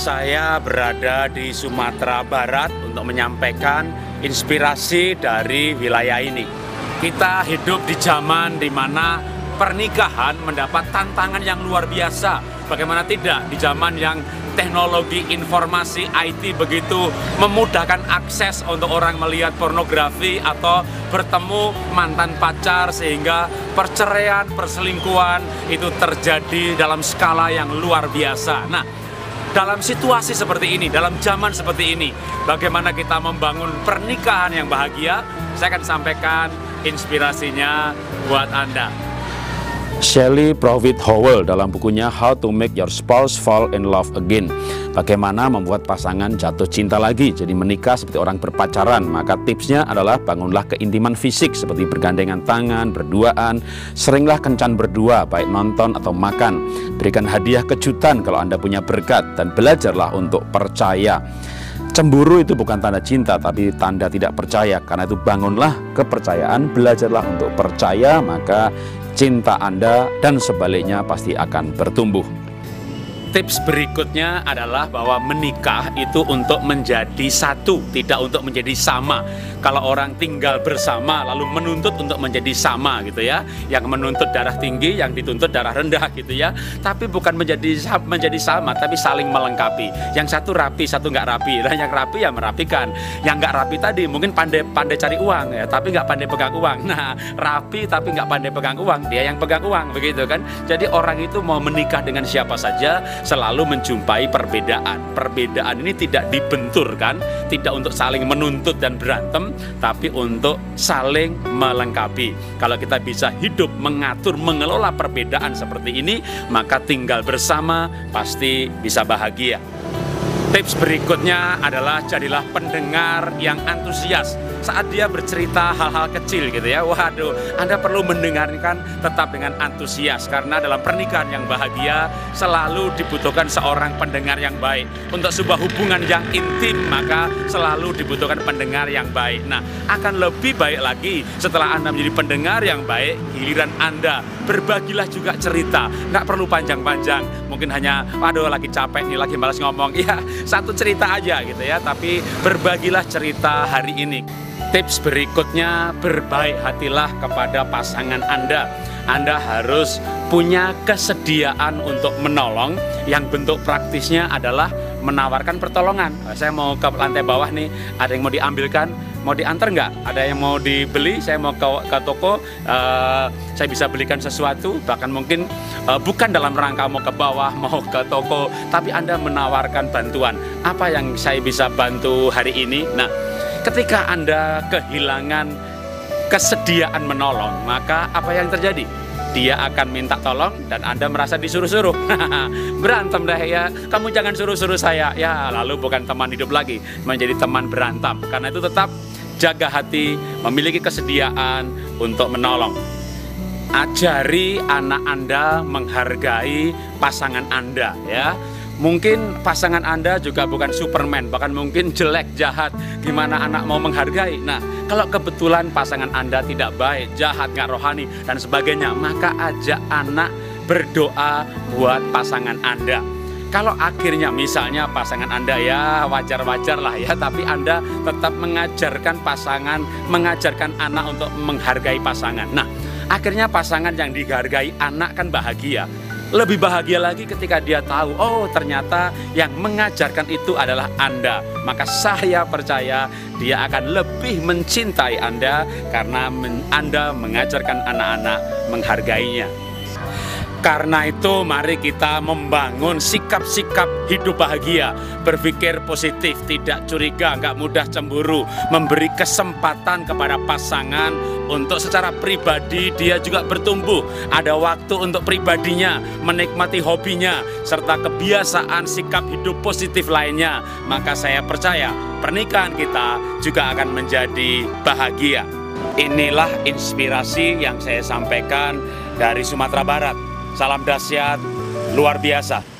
saya berada di Sumatera Barat untuk menyampaikan inspirasi dari wilayah ini. Kita hidup di zaman di mana pernikahan mendapat tantangan yang luar biasa. Bagaimana tidak di zaman yang teknologi informasi IT begitu memudahkan akses untuk orang melihat pornografi atau bertemu mantan pacar sehingga perceraian, perselingkuhan itu terjadi dalam skala yang luar biasa. Nah, dalam situasi seperti ini, dalam zaman seperti ini, bagaimana kita membangun pernikahan yang bahagia? Saya akan sampaikan inspirasinya buat Anda. Shelley Profit Howell dalam bukunya How to Make Your Spouse Fall in Love Again. Bagaimana membuat pasangan jatuh cinta lagi, jadi menikah seperti orang berpacaran. Maka tipsnya adalah bangunlah keintiman fisik seperti bergandengan tangan, berduaan, seringlah kencan berdua, baik nonton atau makan. Berikan hadiah kejutan kalau Anda punya berkat dan belajarlah untuk percaya. Cemburu itu bukan tanda cinta, tapi tanda tidak percaya. Karena itu bangunlah kepercayaan, belajarlah untuk percaya, maka cinta Anda dan sebaliknya pasti akan bertumbuh. Tips berikutnya adalah bahwa menikah itu untuk menjadi satu, tidak untuk menjadi sama. Kalau orang tinggal bersama lalu menuntut untuk menjadi sama gitu ya, yang menuntut darah tinggi, yang dituntut darah rendah gitu ya. Tapi bukan menjadi menjadi sama, tapi saling melengkapi. Yang satu rapi, satu nggak rapi. Dan yang rapi ya merapikan. Yang nggak rapi tadi mungkin pandai pandai cari uang ya, tapi nggak pandai pegang uang. Nah, rapi tapi nggak pandai pegang uang, dia yang pegang uang begitu kan. Jadi orang itu mau menikah dengan siapa saja selalu menjumpai perbedaan. Perbedaan ini tidak dibenturkan, tidak untuk saling menuntut dan berantem, tapi untuk saling melengkapi. Kalau kita bisa hidup mengatur, mengelola perbedaan seperti ini, maka tinggal bersama pasti bisa bahagia. Tips berikutnya adalah jadilah pendengar yang antusias saat dia bercerita hal-hal kecil gitu ya. Waduh, Anda perlu mendengarkan tetap dengan antusias karena dalam pernikahan yang bahagia selalu dibutuhkan seorang pendengar yang baik. Untuk sebuah hubungan yang intim maka selalu dibutuhkan pendengar yang baik. Nah, akan lebih baik lagi setelah Anda menjadi pendengar yang baik, giliran Anda berbagilah juga cerita. Nggak perlu panjang-panjang, mungkin hanya waduh lagi capek nih, lagi malas ngomong. Ya, satu cerita aja gitu ya, tapi berbagilah cerita hari ini. Tips berikutnya, berbaik hatilah kepada pasangan Anda. Anda harus punya kesediaan untuk menolong yang bentuk praktisnya adalah menawarkan pertolongan. Saya mau ke lantai bawah nih, ada yang mau diambilkan, mau diantar nggak? Ada yang mau dibeli? Saya mau ke, ke toko, uh, saya bisa belikan sesuatu. Bahkan mungkin uh, bukan dalam rangka mau ke bawah, mau ke toko, tapi Anda menawarkan bantuan. Apa yang saya bisa bantu hari ini? Nah, ketika Anda kehilangan kesediaan menolong, maka apa yang terjadi? Dia akan minta tolong dan Anda merasa disuruh-suruh. berantem deh ya, kamu jangan suruh-suruh saya. Ya, lalu bukan teman hidup lagi, menjadi teman berantem. Karena itu tetap jaga hati, memiliki kesediaan untuk menolong. Ajari anak Anda menghargai pasangan Anda ya Mungkin pasangan Anda juga bukan Superman, bahkan mungkin jelek, jahat. Gimana anak mau menghargai? Nah, kalau kebetulan pasangan Anda tidak baik, jahat, nggak rohani, dan sebagainya, maka ajak anak berdoa buat pasangan Anda. Kalau akhirnya misalnya pasangan Anda ya wajar-wajar lah ya, tapi Anda tetap mengajarkan pasangan, mengajarkan anak untuk menghargai pasangan. Nah, akhirnya pasangan yang dihargai anak kan bahagia lebih bahagia lagi ketika dia tahu, oh ternyata yang mengajarkan itu adalah Anda. Maka saya percaya dia akan lebih mencintai Anda karena Anda mengajarkan anak-anak menghargainya. Karena itu mari kita membangun sikap-sikap hidup bahagia. Berpikir positif, tidak curiga, nggak mudah cemburu. Memberi kesempatan kepada pasangan untuk secara pribadi dia juga bertumbuh. Ada waktu untuk pribadinya, menikmati hobinya Serta kebiasaan sikap hidup positif lainnya. Maka saya percaya pernikahan kita juga akan menjadi bahagia. Inilah inspirasi yang saya sampaikan dari Sumatera Barat Salam dahsyat, luar biasa.